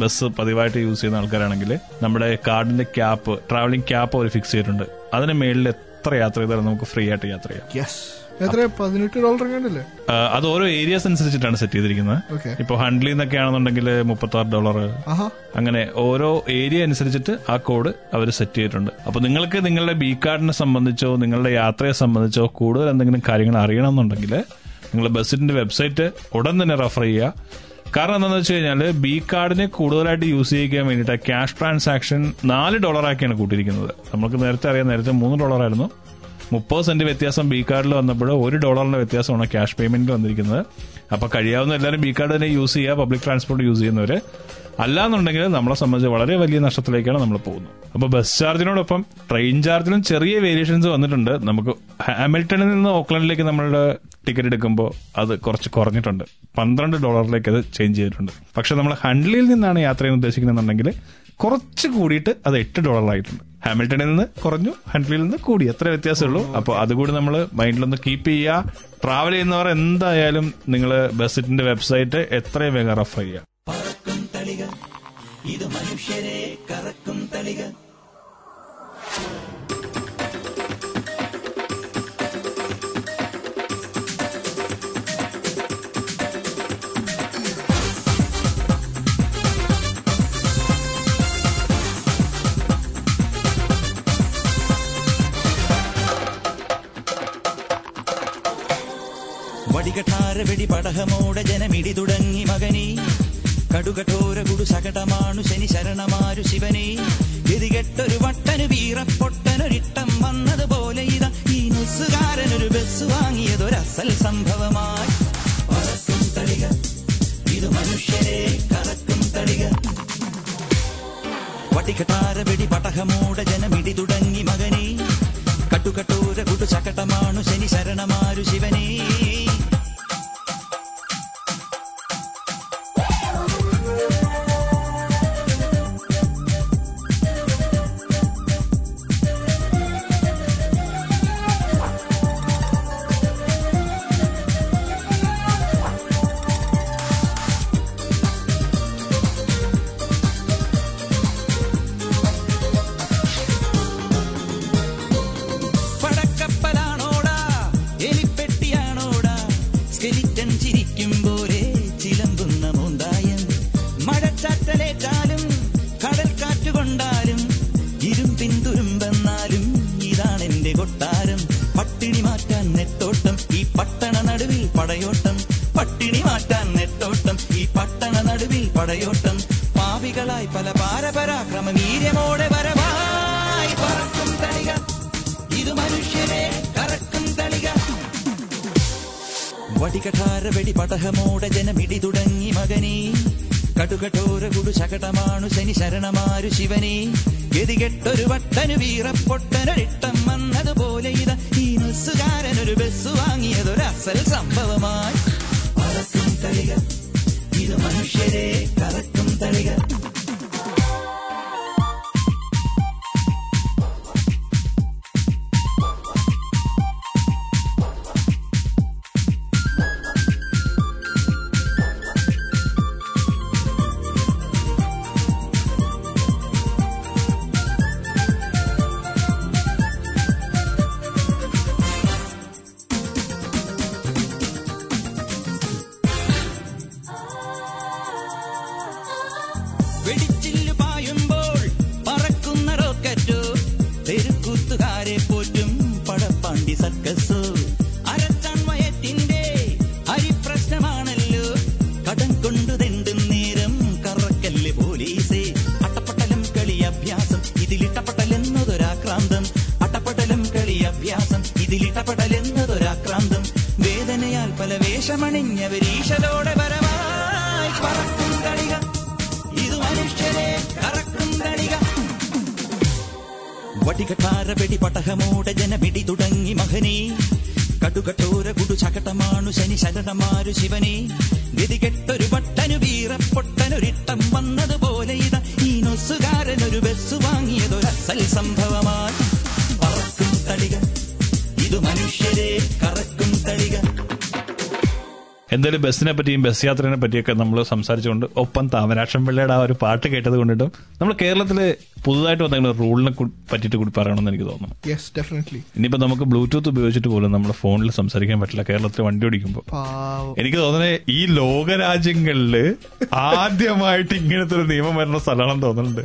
ബസ് പതിവായിട്ട് യൂസ് ചെയ്യുന്ന ആൾക്കാരാണെങ്കിൽ നമ്മുടെ കാർഡിന്റെ ക്യാപ്പ് ട്രാവലിംഗ് ക്യാപ്പ് അവർ ഫിക്സ് ചെയ്തിട്ടുണ്ട്. അതിന് മേളിൽ എത്ര യാത്ര ചെയ്താലും നമുക്ക് ഫ്രീ ആയിട്ട് യാത്ര ചെയ്യാം. യെസ് എത്ര? പതിനെട്ട് ഡോളർ അത് ഓരോ ഏരിയാസ് അനുസരിച്ചിട്ടാണ് സെറ്റ് ചെയ്തിരിക്കുന്നത്. ഓക്കെ ഇപ്പൊ ഹൺഡ്ലി എന്നൊക്കെ ആണെന്നുണ്ടെങ്കിൽ മുപ്പത്തി ആറ് ഡോളർ അങ്ങനെ ഓരോ ഏരിയ അനുസരിച്ചിട്ട് ആ കോഡ് അവർ സെറ്റ് ചെയ്തിട്ടുണ്ട്. അപ്പൊ നിങ്ങൾക്ക് നിങ്ങളുടെ ബി കാർഡിനെ സംബന്ധിച്ചോ നിങ്ങളുടെ യാത്രയെ സംബന്ധിച്ചോ കൂടുതൽ എന്തെങ്കിലും കാര്യങ്ങൾ അറിയണമെന്നുണ്ടെങ്കിൽ നിങ്ങൾ ബസ്സിന്റെ വെബ്സൈറ്റ് ഉടൻ തന്നെ റെഫർ ചെയ്യുക. കാരണം എന്താണെന്ന് വെച്ച് കഴിഞ്ഞാൽ ബി കാർഡിനെ കൂടുതലായിട്ട് യൂസ് ചെയ്യിക്കാൻ വേണ്ടിയിട്ട് ക്യാഷ് ട്രാൻസാക്ഷൻ നാല് ഡോളറാക്കിയാണ് കൂട്ടിയിരിക്കുന്നത്. നമുക്ക് നേരത്തെ അറിയാം നേരത്തെ മൂന്ന് ഡോളർ ആയിരുന്നു. മുപ്പത് സെന്റ് വ്യത്യാസം ബി കാർഡിൽ വന്നപ്പോൾ ഒരു ഡോളറിന്റെ വ്യത്യാസമാണ് ക്യാഷ് പേയ്മെന്റിൽ വന്നിരിക്കുന്നത്. അപ്പൊ കഴിയാവുന്ന എല്ലാവരും ബി കാർഡ് തന്നെ യൂസ് ചെയ്യുക പബ്ലിക് ട്രാൻസ്പോർട്ട് യൂസ് ചെയ്യുന്നവര്. അല്ലാന്നുണ്ടെങ്കിൽ നമ്മളെ സംബന്ധിച്ച് വളരെ വലിയ നഷ്ടത്തിലേക്കാണ് നമ്മൾ പോകുന്നത്. അപ്പോൾ ബസ് ചാർജിനോടൊപ്പം ട്രെയിൻ ചാർജിലും ചെറിയ വേരിയേഷൻസ് വന്നിട്ടുണ്ട്. നമുക്ക് ഹാമിൽട്ടണിൽ നിന്ന് ഓക്ലൻഡിലേക്ക് നമ്മളുടെ ടിക്കറ്റ് എടുക്കുമ്പോൾ അത് കുറച്ച് കുറഞ്ഞിട്ടുണ്ട്. പന്ത്രണ്ട് ഡോളറിലേക്ക് അത് ചേഞ്ച് ചെയ്തിട്ടുണ്ട്. പക്ഷെ നമ്മൾ ഹൺഡ്ലിയിൽ നിന്നാണ് യാത്ര ചെയ്യാൻ ഉദ്ദേശിക്കുന്നതെന്നുണ്ടെങ്കിൽ കുറച്ച് കൂടിയിട്ട് അത് എട്ട് ഡോളറായിട്ടുണ്ട്. ഹാമിൽട്ടണിൽ നിന്ന് കുറഞ്ഞു ഹൺഡ്ലിയിൽ നിന്ന് കൂടി. എത്ര വ്യത്യാസമുള്ളൂ. അപ്പോൾ അതുകൂടി നമ്മൾ മൈൻഡിലൊന്ന് കീപ്പ് ചെയ്യുക. ട്രാവൽ ചെയ്യുന്നവർ എന്തായാലും നിങ്ങൾ ബസ്സിന്റെ വെബ്സൈറ്റ് എത്രയും വേഗം റെഫർ ചെയ്യുക. ശനി ശരണമാരു ശിവനെ. ഗതികെട്ടൊരു വട്ടനു വീറപ്പൊട്ടനൊരിട്ടം പടയോട്ടം പട്ടിണി മാറ്റാൻ നെട്ടോട്ടം ഈ പട്ടണ നടുവിൽ പടയോട്ടം. പാവികളായി പല പാരപരാക്രമ വീര്യമോടെ വരവായി പറക്കും തളിക. ഇത് മനുഷ്യരെ കറക്കും തളിക. വടികഠാര വെടി പടഹമോടെ ജനമിടി തുടങ്ങി മകനീ. കടുകട്ടോര കുടു ശകടമാണു ശനി ശരണമാരു ശിവനീ. ഗതികെട്ടൊരു വട്ടനു വീറപ്പൊട്ടനൊരിട്ടം വന്നതുപോലെ ഇതാ ഒരു ബസ് വാങ്ങിയതൊരസൽ സംഭവമായി ഇത് മനുഷ്യരെ കറക്കും തളിക ഒരിട്ടം വന്നതുപോലെ ഇതാ. ഈ നൊസുകാരൻ ഒരു ബസ് വാങ്ങിയതൊരസൽ സംഭവം എന്തായാലും ബസ്സിനെ പറ്റിയും ബസ് യാത്രയെ പറ്റിയൊക്കെ നമ്മൾ സംസാരിച്ചുകൊണ്ട് ഒപ്പം താമരാക്ഷം പിള്ളയുടെ ആ ഒരു പാട്ട് കേട്ടത് കൊണ്ടിട്ടും നമ്മൾ കേരളത്തിൽ പുതുതായിട്ട് വന്ന റൂളിനെ പറ്റിയിട്ട് കൂടി പറയണമെന്ന് എനിക്ക് തോന്നുന്നു. യെസ് ഡെഫിനറ്റ്ലി ഇനിയിപ്പോ നമുക്ക് ബ്ലൂടൂത്ത് ഉപയോഗിച്ചിട്ട് പോലും നമ്മുടെ ഫോണിൽ സംസാരിക്കാൻ പറ്റില്ല. കേരളത്തിൽ വണ്ടി ഓടിക്കുമ്പോൾ എനിക്ക് തോന്നുന്നത് ഈ ലോകരാജ്യങ്ങളിൽ ആദ്യമായിട്ട് ഇങ്ങനത്തെ ഒരു നിയമം വരുന്ന സ്ഥലമാണെന്ന് തോന്നുന്നുണ്ട്.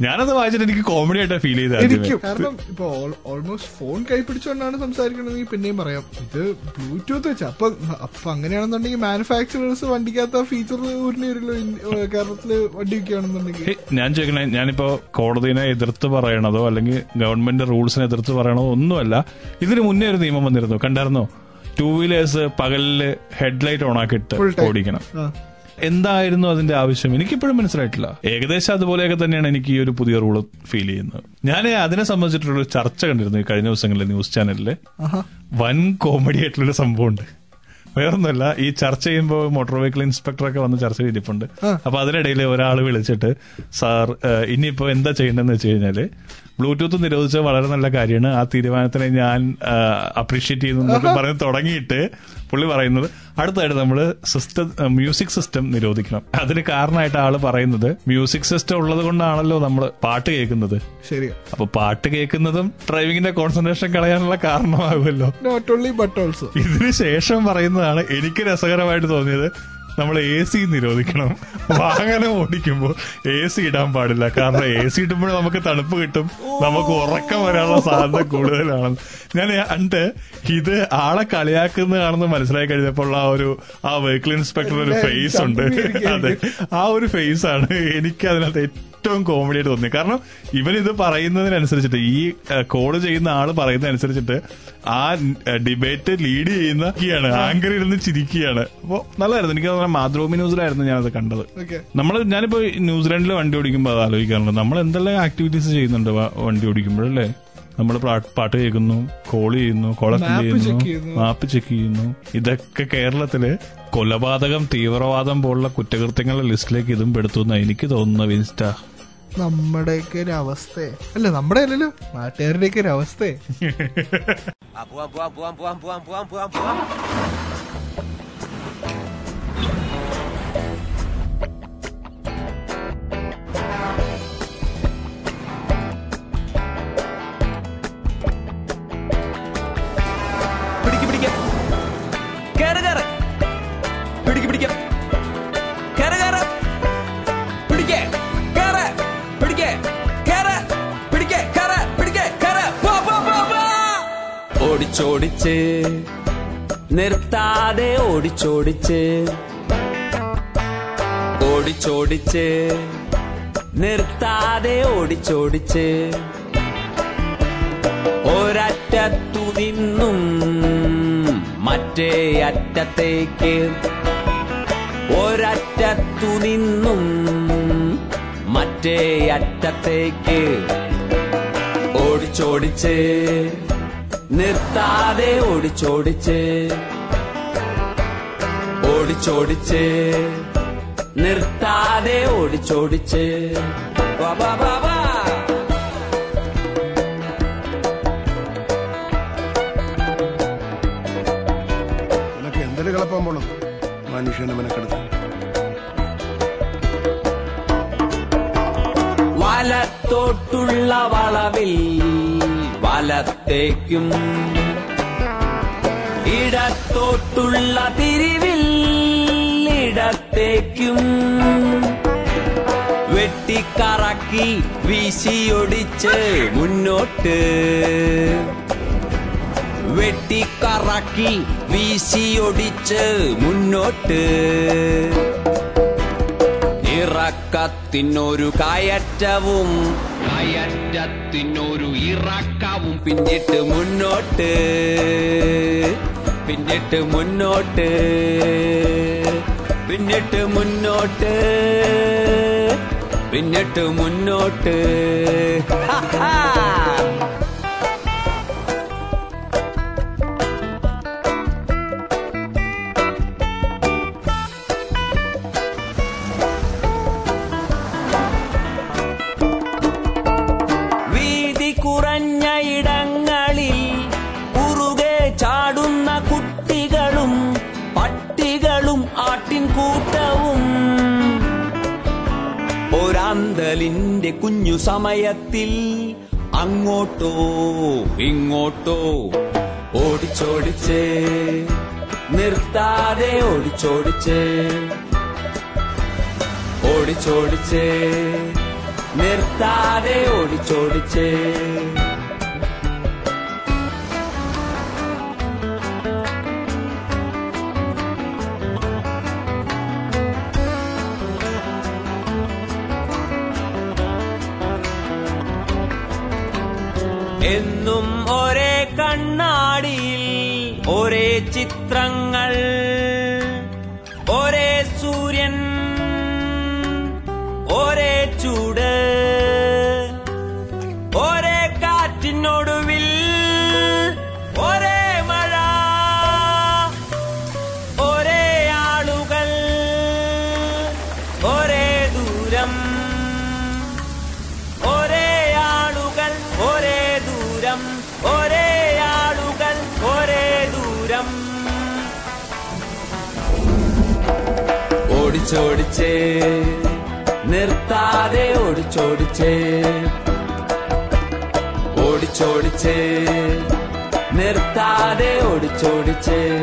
ഞാനത് വായിച്ചിട്ട് എനിക്ക് കോമഡി ആയിട്ടാ ഫീൽ ചെയ്തത് കാരണം ഇപ്പൊ ഓൾമോസ്റ്റ് ഫോൺ കൈ പിടിച്ചുകൊണ്ടാണ് സംസാരിക്കണമെങ്കിൽ പിന്നെയും പറയാം. ഇത് ബ്ലൂടൂത്ത് വെച്ച. അപ്പൊ അപ്പൊ അങ്ങനെയാണെന്നുണ്ടെങ്കിൽ മാനുഫാക്ചറേഴ്സ് വണ്ടിക്കകത്ത് ഫീച്ചർ ഏഹ് കേരളത്തിൽ വണ്ടി വെക്കുകയാണെന്നുണ്ടെങ്കിൽ ഞാൻ ചോദിക്കണേ ഞാനിപ്പോ കോടതിനെ എതിർത്ത് പറയണതോ അല്ലെങ്കിൽ ഗവൺമെന്റ് റൂൾസിനെ എതിർത്ത് പറയണതോ ഒന്നുമല്ല. ഇതിന് മുന്നേ ഒരു നിയമം വന്നിരുന്നു. കണ്ടായിരുന്നോ? ടൂ വീലേഴ്സ് പകലിൽ ഹെഡ്ലൈറ്റ് ഓൺ ആക്കിയിട്ട് ഓടിക്കണം. എന്തായിരുന്നു അതിന്റെ ആവശ്യം? എനിക്കിപ്പോഴും മനസ്സിലായിട്ടില്ല. ഏകദേശം അതുപോലെയൊക്കെ തന്നെയാണ് എനിക്ക് ഈ ഒരു പുതിയ റൂൾ ഫീൽ ചെയ്യുന്നത്. ഞാൻ അതിനെ സംബന്ധിച്ചിട്ടുള്ള ചർച്ച കണ്ടിരുന്നു ഈ കഴിഞ്ഞ ദിവസങ്ങളിൽ ന്യൂസ് ചാനലിൽ. വൻ കോമഡി ആയിട്ടുള്ളൊരു സംഭവമുണ്ട്. വേറൊന്നുമല്ല ഈ ചർച്ച ചെയ്യുമ്പോൾ മോട്ടോർ വെഹിക്കിൾ ഇൻസ്പെക്ടറൊക്കെ വന്ന് ചർച്ച ചെയ്തിട്ടുണ്ട്. അപ്പൊ അതിനിടയിൽ ഒരാൾ വിളിച്ചിട്ട് സാർ ഇനിയിപ്പോ എന്താ ചെയ്യേണ്ടതെന്ന് വെച്ച് കഴിഞ്ഞാൽ ബ്ലൂടൂത്ത് നിരോധിച്ച വളരെ നല്ല കാര്യമാണ്. ആ തീരുമാനത്തിനെ ഞാൻ അപ്രീഷിയേറ്റ് ചെയ്യുന്നു പറഞ്ഞ് തുടങ്ങിയിട്ട് പുള്ളി പറയുന്നത് അടുത്തായിട്ട് നമ്മൾ സിസ്റ്റം മ്യൂസിക് സിസ്റ്റം നിരോധിക്കണം. അതിന് കാരണമായിട്ട് ആൾ പറയുന്നത് മ്യൂസിക് സിസ്റ്റം ഉള്ളത് കൊണ്ടാണല്ലോ നമ്മൾ പാട്ട് കേൾക്കുന്നത്. ശരി അപ്പൊ പാട്ട് കേൾക്കുന്നതും ഡ്രൈവിംഗിന്റെ കോൺസെൻട്രേഷൻ കളയാനുള്ള കാരണമാകുമല്ലോ. നോട്ട് ഓൺലി ബട്ട് ഓൾസോ ഇതിന് ശേഷം പറയുന്നതാണ് എനിക്ക് രസകരമായിട്ട് തോന്നിയത് നമ്മൾ എ സി നിരോധിക്കണം. വാഹനം ഓടിക്കുമ്പോൾ എ സി ഇടാൻ പാടില്ല. കാരണം എ സി ഇടുമ്പോൾ നമുക്ക് തണുപ്പ് കിട്ടും. നമുക്ക് ഉറക്കം വരാനുള്ള സാധ്യത കൂടുതലാണ്. ഞാൻ അണ്ട് ഇത് ആളെ കളിയാക്കുന്നതാണെന്ന് മനസ്സിലായി കഴിഞ്ഞപ്പോൾ ആ ഒരു ആ വെഹിക്കിൾ ഇൻസ്പെക്ടർ ഒരു ഫേസ് ഉണ്ട്. അതെ. ആ ഒരു ഫേസ് ആണ്. എനിക്ക് അതിനകത്ത് ഏറ്റവും കോമഡി ആയിട്ട് തോന്നി. കാരണം ഇവൻ ഇത് പറയുന്നതിനനുസരിച്ചിട്ട് ഈ കോൾ ചെയ്യുന്ന ആൾ പറയുന്നതനുസരിച്ചിട്ട് ആ ഡിബേറ്റ് ലീഡ് ചെയ്യുന്ന ആങ്കർ ഇരുന്ന് ചിരിക്കുകയാണ്. അപ്പൊ നല്ലതായിരുന്നു. എനിക്ക് തോന്നുന്നത് മാതൃഭൂമി ന്യൂസിലായിരുന്നു ഞാനത് കണ്ടത്. നമ്മൾ ഞാനിപ്പോ ന്യൂസിലാൻഡിൽ വണ്ടി ഓടിക്കുമ്പോൾ അത് ആലോചിക്കാറുണ്ട്. നമ്മൾ എന്തെല്ലാം ആക്ടിവിറ്റീസ് ചെയ്യുന്നുണ്ട് വണ്ടി ഓടിക്കുമ്പോഴല്ലേ? നമ്മൾ പാട്ട് കേൾക്കുന്നു കോൾ ചെയ്യുന്നു കോളത്തിൽ ചെയ്യുന്നു. മാപ്പ് ചെക്ക് ചെയ്യുന്നു. ഇതൊക്കെ കേരളത്തിൽ കൊലപാതകം തീവ്രവാദം പോലുള്ള കുറ്റകൃത്യങ്ങളുടെ ലിസ്റ്റിലേക്ക് ഇതും പെടുത്തുന്ന എനിക്ക് തോന്നുന്നു വിൻസ്റ്റ. നമ്മുടെയൊക്കെ ഒരു അവസ്ഥ. അല്ല നമ്മുടെ അല്ലല്ലോ നാട്ടുകാരുടെയൊക്കെ ഒരു അവസ്ഥ. പോവാം പോവാം പോവാം പോവാം പോവാം പോവാം പോവാം. ഓടിച്ചോടിച്ച് നിർത്താതെ ഓടിച്ചോടിച്ച് ഓടിച്ചോടിച്ച് നിർത്താതെ ഓടിച്ചോടിച്ച് ഒരറ്റത്തു നിന്നും മറ്റേ അറ്റത്തേക്ക് ഒരറ്റത്തു നിന്നും മറ്റേ അറ്റത്തേക്ക് ഓടിച്ചോടിച്ച് നിർത്താതെ ഓടിച്ചോടിച്ച്. ഓടിച്ചോടിച്ച്. നിർത്താതെ ഓടിച്ചോടിച്ച്. വാ വാ വാ എന്തൊരു കളപ്പാൻ പോണത്? മനുഷ്യനെ മെനക്കെടുത്ത്. വലത്തോട്ടുള്ള വളവിൽ വലത്തേക്കും. ഇടത്തോട്ടുള്ള തിരിവിൽ ഇടത്തേക്കും. വെട്ടിക്കറക്കി വീശിയൊടിച്ച് മുന്നോട്ട്. വെട്ടിക്കറക്കി വീശിയൊടിച്ച് മുന്നോട്ട്. ഇറക്കത്തിനൊരു കയറ്റവും കയറ്റത്തിനൊരു ഇറക്കവും പിന്നിട്ട് മുന്നോട്ട് പിന്നിട്ട് മുന്നോട്ട് പിന്നിട്ട് മുന്നോട്ട് പിന്നിട്ട് മുന്നോട്ട്. കഴിഞ്ഞു സമയത്തിൽ അങ്ങോട്ടോ ഇങ്ങോട്ടോ. ഓടിച്ചോടിച്ച് നിർത്താതെ ഓടിച്ചോടിച്ച്. ഓടിച്ചോടിച്ച് നിർത്താതെ ഓടിച്ചോടിച്ച്. tranquilo. ഓടിച്ചോടിച്ചേ. നിർത്താതെ ഓടിച്ചോടിച്ചേ. ഓടിച്ചോടിച്ചേ. നിർത്താതെ ഓടിച്ചോടിച്ചേ.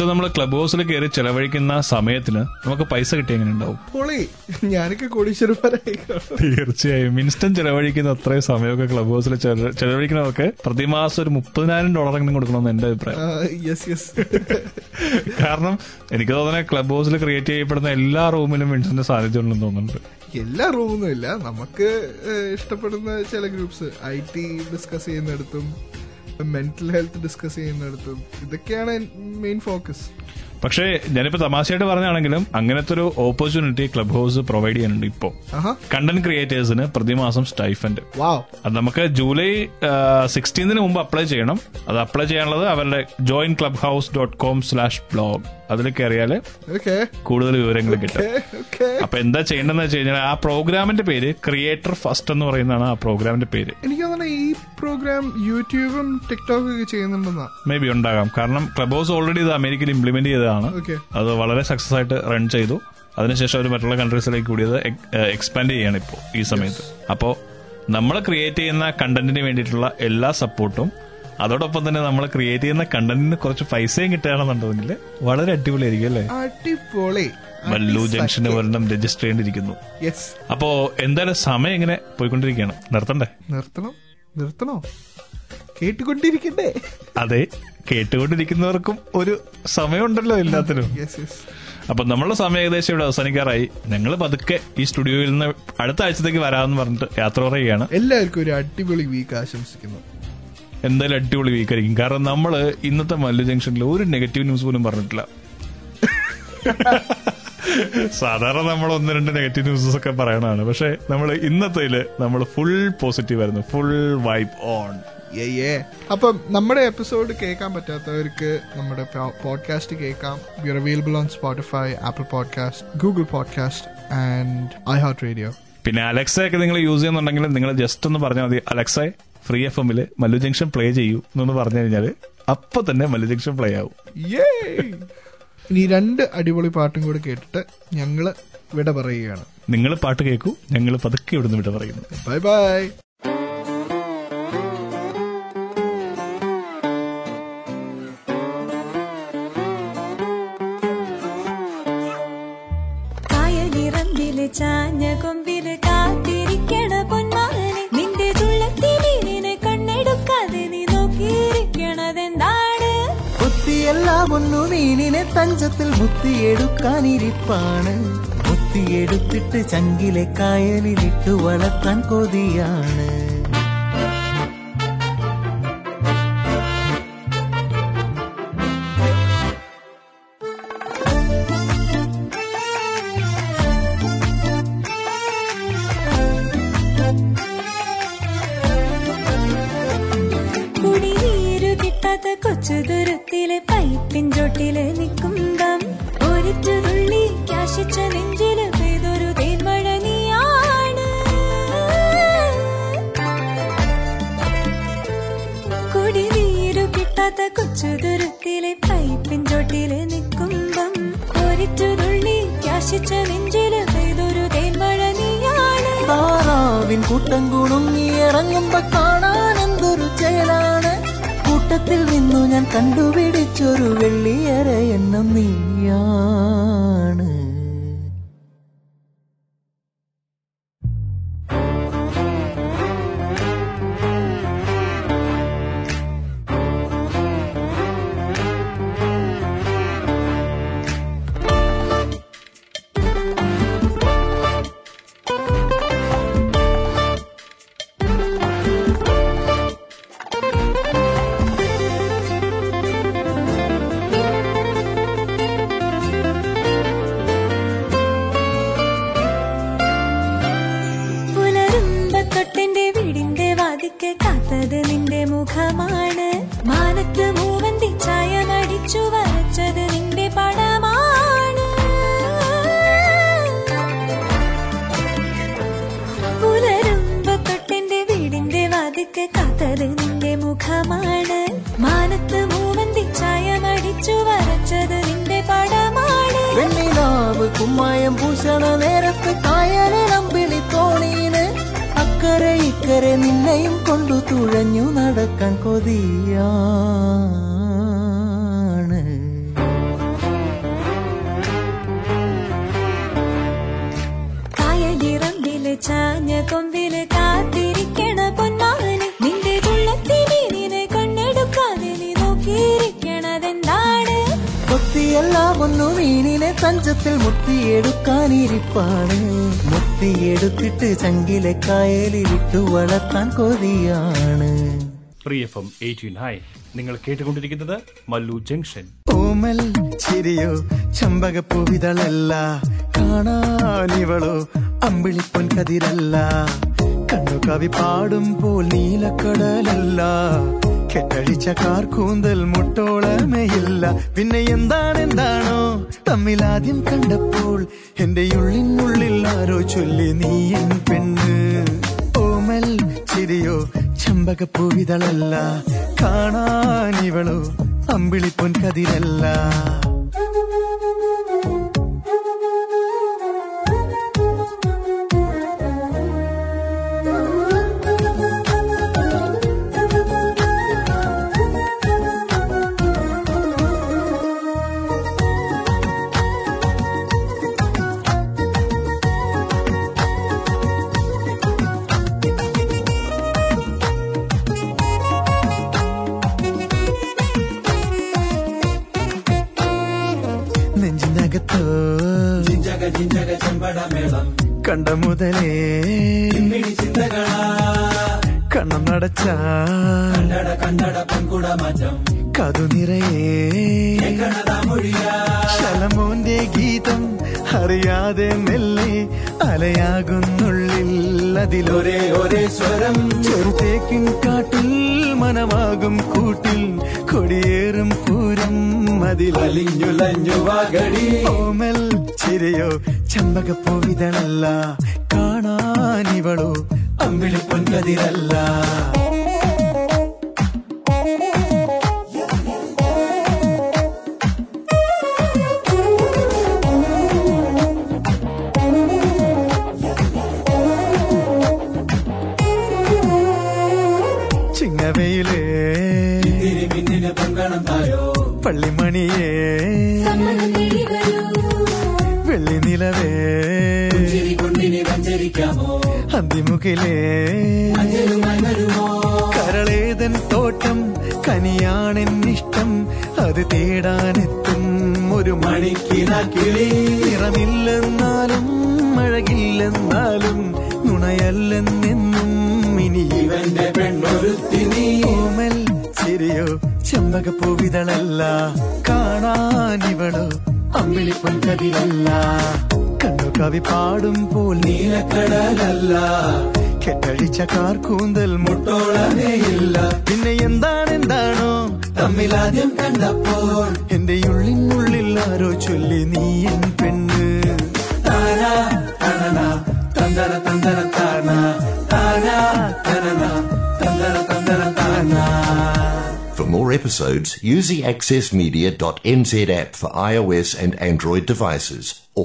വിൻസ്റ്റർ നമ്മൾ ക്ലബ് ഹൗസിൽ കയറി ചെലവഴിക്കുന്ന സമയത്തിന് നമുക്ക് പൈസ കിട്ടിയ എങ്ങനെ ഉണ്ടാവും പൊളി. ഞാനൊക്കെ തീർച്ചയായും. ഇൻസ്റ്റന്റ് ചെലവഴിക്കുന്ന അത്രയും സമയമൊക്കെ ക്ലബ് ഹൗസിൽ ചെല- ചെലവഴിക്കുന്നവർക്ക് പ്രതിമാസം ഒരു മുപ്പതിനായിരം ഡോളറെങ്കിലും കൊടുക്കണമെന്ന് എന്റെ അഭിപ്രായം. കാരണം എനിക്ക് തോന്നുന്നത് ക്ലബ് ഹൗസിൽ ക്രിയേറ്റ് ചെയ്യപ്പെടുന്ന എല്ലാ റൂമിലും ഇൻസ്റ്റന്റ് സാന്നിധ്യം ഉണ്ടെന്ന് തോന്നുന്നുണ്ട്. എല്ലാ റൂമൊന്നും ഇല്ല നമുക്ക് ഇഷ്ടപ്പെടുന്ന ചില ഗ്രൂപ്പ്സ് ഐ ടി ഡിസ്കസ് ചെയ്യുന്നിടത്തും മെന്റൽ ഹെൽത്ത് ഡിസ്കസ് ചെയ്യുന്നിടത്തും ഇതൊക്കെയാണ് മെയിൻ ഫോക്കസ് പക്ഷേ ഞാനിപ്പോ തമാശയായിട്ട് പറഞ്ഞാണെങ്കിലും അങ്ങനത്തെ ഒരു ഓപ്പർച്യൂണിറ്റി ക്ലബ് ഹൗസ് പ്രൊവൈഡ് ചെയ്യുന്നുണ്ട് ഇപ്പോ കണ്ടന്റ് ക്രിയേറ്റേഴ്സിന് പ്രതിമാസം സ്റ്റൈഫൻഡ് അത് നമുക്ക് ജൂലൈ സിക്സ്റ്റീന് മുമ്പ് അപ്ലൈ ചെയ്യണം. അത് അപ്ലൈ ചെയ്യാനുള്ളത് അവരുടെ join Clubhouse dot com slash blog അതിൽ കയറിയാൽ കൂടുതൽ വിവരങ്ങൾ കിട്ടും. അപ്പൊ എന്താ ചെയ്യേണ്ടതെന്ന് വെച്ച് കഴിഞ്ഞാൽ ആ പ്രോഗ്രാമിന്റെ പേര് ക്രിയേറ്റർ ഫസ്റ്റ് എന്ന് പറയുന്നതാണ് ആ പ്രോഗ്രാമിന്റെ പേര്. എനിക്ക് തോന്നുന്നു ഈ പ്രോഗ്രാം യൂട്യൂബും ടിക്ടോക്കും ഒക്കെ ചെയ്യുന്നുണ്ടെന്നാ. മേ ബി ഉണ്ടാകാം. കാരണം ക്ലബ് ഹൗസ് ഓൾറെഡി ഇത് അമേരിക്കയിൽ ഇംപ്ലിമെന്റ് ചെയ്തതാണ്. Okay. അത് വളരെ സക്സസ് ആയിട്ട് റൺ ചെയ്തു. അതിനുശേഷം അവർ മറ്റുള്ള കൺട്രീസിലേക്ക് കൂടിയത് എക്സ്പാൻഡ് ചെയ്യാണ് ഇപ്പോൾ ഈ സമയത്ത്. അപ്പോൾ നമ്മൾ ക്രിയേറ്റ് ചെയ്യുന്ന കണ്ടന്റിന് വേണ്ടിയിട്ടുള്ള എല്ലാ സപ്പോർട്ടും അതോടൊപ്പം തന്നെ നമ്മൾ ക്രിയേറ്റ് ചെയ്യുന്ന കണ്ടന്റിന് കുറച്ച് പൈസയും കിട്ടുകയാണെന്നുണ്ടെങ്കിൽ വളരെ അടിപൊളിയായിരിക്കും അല്ലേ? അടിപൊളി. മല്ലു ജംഗ്ഷന് ഒരെണ്ണം രജിസ്റ്റർ ചെയ്യേണ്ടിയിരിക്കുന്നു. അപ്പോ എന്തായാലും സമയം ഇങ്ങനെ പോയിക്കൊണ്ടിരിക്കുകയാണ്. നിർത്തണ്ടേ? നിർത്തണം. നിർത്തണോ? കേട്ടുകൊണ്ടിരിക്കണ്ടേ? അതെ കേട്ടുകൊണ്ടിരിക്കുന്നവർക്കും ഒരു സമയമുണ്ടല്ലോ എല്ലാത്തിനും. യെസ് അപ്പൊ നമ്മളുടെ സമയം ഏകദേശം ഇവിടെ അവസാനിക്കാറായി. ഞങ്ങൾ പതുക്കെ ഈ സ്റ്റുഡിയോയിൽ നിന്ന് അടുത്ത ആഴ്ചത്തേക്ക് വരാമെന്ന് പറഞ്ഞിട്ട് യാത്ര പറയുകയാണ്. എല്ലാവർക്കും ഒരു അടിപൊളി വീക്ക് ആശംസിക്കുന്നു. എന്തായാലും അടിപൊളി വീക്ക് ആയിരിക്കും. കാരണം നമ്മൾ ഇന്നത്തെ മല്ലു ജംഗ്ഷനിൽ ഒരു നെഗറ്റീവ് ന്യൂസ് പോലും പറഞ്ഞിട്ടില്ല. സാധാരണ നമ്മൾ ഒന്ന് രണ്ട് നെഗറ്റീവ് ന്യൂസസ് ഒക്കെ പറയണതാണ്. പക്ഷെ നമ്മൾ ഇന്നത്തെ നമ്മൾ ഫുൾ പോസിറ്റീവ് ആയിരുന്നു. ഫുൾ വൈബ് ഓൺ അപ്പം നമ്മുടെ എപ്പിസോഡ് കേൾക്കാൻ പറ്റാത്തവർക്ക് നമ്മുടെ പോഡ്കാസ്റ്റ് കേൾക്കാം. We are available on Spotify Apple podcast Google podcast and iHeartRadio പിന്നെ അലക്സ ഒക്കെ നിങ്ങൾ യൂസ് ചെയ്യുന്നുണ്ടെങ്കിൽ നിങ്ങൾ ജസ്റ്റ് ഒന്ന് പറഞ്ഞാൽ മതി അലക്സ ഫ്രീ എഫ് എമ്മിൽ മല്ലു ജംഗ്ഷൻ പ്ലേ ചെയ്യൂ എന്നൊന്ന് പറഞ്ഞു കഴിഞ്ഞാൽ അപ്പൊ തന്നെ മല്ലു ജംഗ്ഷൻ പ്ലേ ആവും. ഇനി രണ്ട് അടിപൊളി പാട്ടും കൂടെ കേട്ടിട്ട് ഞങ്ങൾ വിട പറയുകയാണ്. നിങ്ങൾ പാട്ട് കേൾക്കൂ ഞങ്ങൾ പതുക്കെ ഇവിടുന്ന് വിട പറയുന്നു. Bye bye. തഞ്ചത്തിൽ ബുദ്ധിയെടുക്കാനിരിപ്പാണ് ബുദ്ധിയെടുത്തിട്ട് ചങ്കിലെ കായലിലിട്ടു വളർത്താൻ കൊതിയാണ്. കൊച്ചു ദൂരത്തിലെ പൈപ്പിൻ ചോട്ടിൽ നിൽക്കുമ്പം ഒരിറ്റു തുള്ളി കാശിച്ച നെഞ്ചിൽ പെയ്തൊരു തേൻമഴ നീയാണ് കുടിനീരു കിട്ടാത്ത കൊച്ചു ദൂരത്തിലെ പൈപ്പിൻ ചോട്ടിൽ നിൽക്കുമ്പം ഒരിറ്റു തുള്ളി കാശിച്ച നെഞ്ചിൽ പെയ്തൊരു തേൻമഴ താറാവിൻ കൂട്ടം കുണുങ്ങി ഇറങ്ങുമ്പോ കൂട്ടത്തിൽ നിന്നു ഞാൻ കണ്ടുപിടിച്ചൊരു വെള്ളിയര എന്ന നീയാണ്. ചാഞ്ഞ കൊമ്പിൽ കാത്തിരിക്കണ പൊന്മാന് നിന്റെ തുള്ളത്തിനെ നിന്നെ കണ്ണെടുക്കാതെ നീ നോക്കിയിരിക്കണതെന്താണ്? കൊത്തിയെല്ലാം ഒന്നു വീണിനെ തഞ്ചത്തിൽ മുത്തിയെടുക്കാനിരിപ്പാണ്. മുത്തിയെടുത്തിട്ട് ചങ്കിലെ കായലിൽ ഇട്ടു വളർത്താൻ കൊതിയാണ്. പ്രിയഫം എഫ് എം എയ്റ്റീൻ ഹൈ നിങ്ങൾ കേട്ടുകൊണ്ടിരിക്കുന്നത് മല്ലു ജംഗ്ഷൻ. ഓമൽ ചിരിയോ ചമ്പകപ്പൂവിതളല്ല. കാണാനിവളോ അമ്പിളിപ്പൊൻ കതിരല്ല. കണ്ണു കവി പാടുമ്പോൾ നീലക്കടലല്ല. കെട്ടഴിച്ച കാർക്കൂന്തൽ മുട്ടോളമയില്ല. പിന്നെ എന്താണെന്താണോ തമ്മിലാദ്യം കണ്ടപ്പോൾ എന്റെ ഉള്ളിനുള്ളിൽ ആരോ ചൊല്ലി നീ എൻ പെണ്ണ്. ഓമൽ ചിരിയോ ചമ്പകപ്പൂവിതളല്ല കാണാനിവളോ അമ്പിളിപ്പൊൻ കതിരല്ല കണ്ട മുതലേ കണ്ണം നടച്ച. കതു നിറയേ. ശലമോന്റെ ഗീതം അറിയാതെ മെല്ലെ അലയാകുന്നുള്ളിൽ അതിലൊരേ ഒരേ സ്വരം. ചെറുതേക്കിൻ കാട്ടിൽ മനമാകും കൂട്ടിൽ കൊടിയേറും പൂരം അതിൽ അലിഞ്ഞുലഞ്ഞു വാഗടി. ഓമൽ ചിരയോ ചമ്പകപ്പൂവിതളല്ല കാണാനിവളോ അമ്പിളിപ്പൊൻ വരുമോ കരളേതൻ തോട്ടം കനിയാണെന്നിഷ്ടം അത് തേടാനെത്തും ഒരു മണിക്കിന കിളി നിറമില്ലെന്നാലും അഴകില്ലെന്നാലും നുണയല്ലെന്നെന്നും ഇനി ഇവന്റെ പെണ്ണൊരുത്തി നീ ഓമൽ ചിരിയോ ചെമ്പകപ്പൂവിതളല്ല കാണാനിവളോ അമ്പിളിപ്പൊൻ കതിരല്ല കണ്ണു കവി പാടുമ്പോൾ നീലക്കടലല്ല. കെട്ടഴിച്ച കാർക്കൂന്തൽ മുട്ടോളമേയില്ല. പിന്നെ എന്താണെന്താണോ? തമ്മിലാദ്യം കണ്ടപ്പോൾ എന്റെ ഉള്ളിനുള്ളിൽ ആരോ ചൊല്ലി നീ എൻ പെണ്ണ്. താനാ തനന തന്തര തന്തര താന താനാ തനന തന്തര തന്തര താന For more episodes, use the accessmedia.nz app for iOS and Android devices,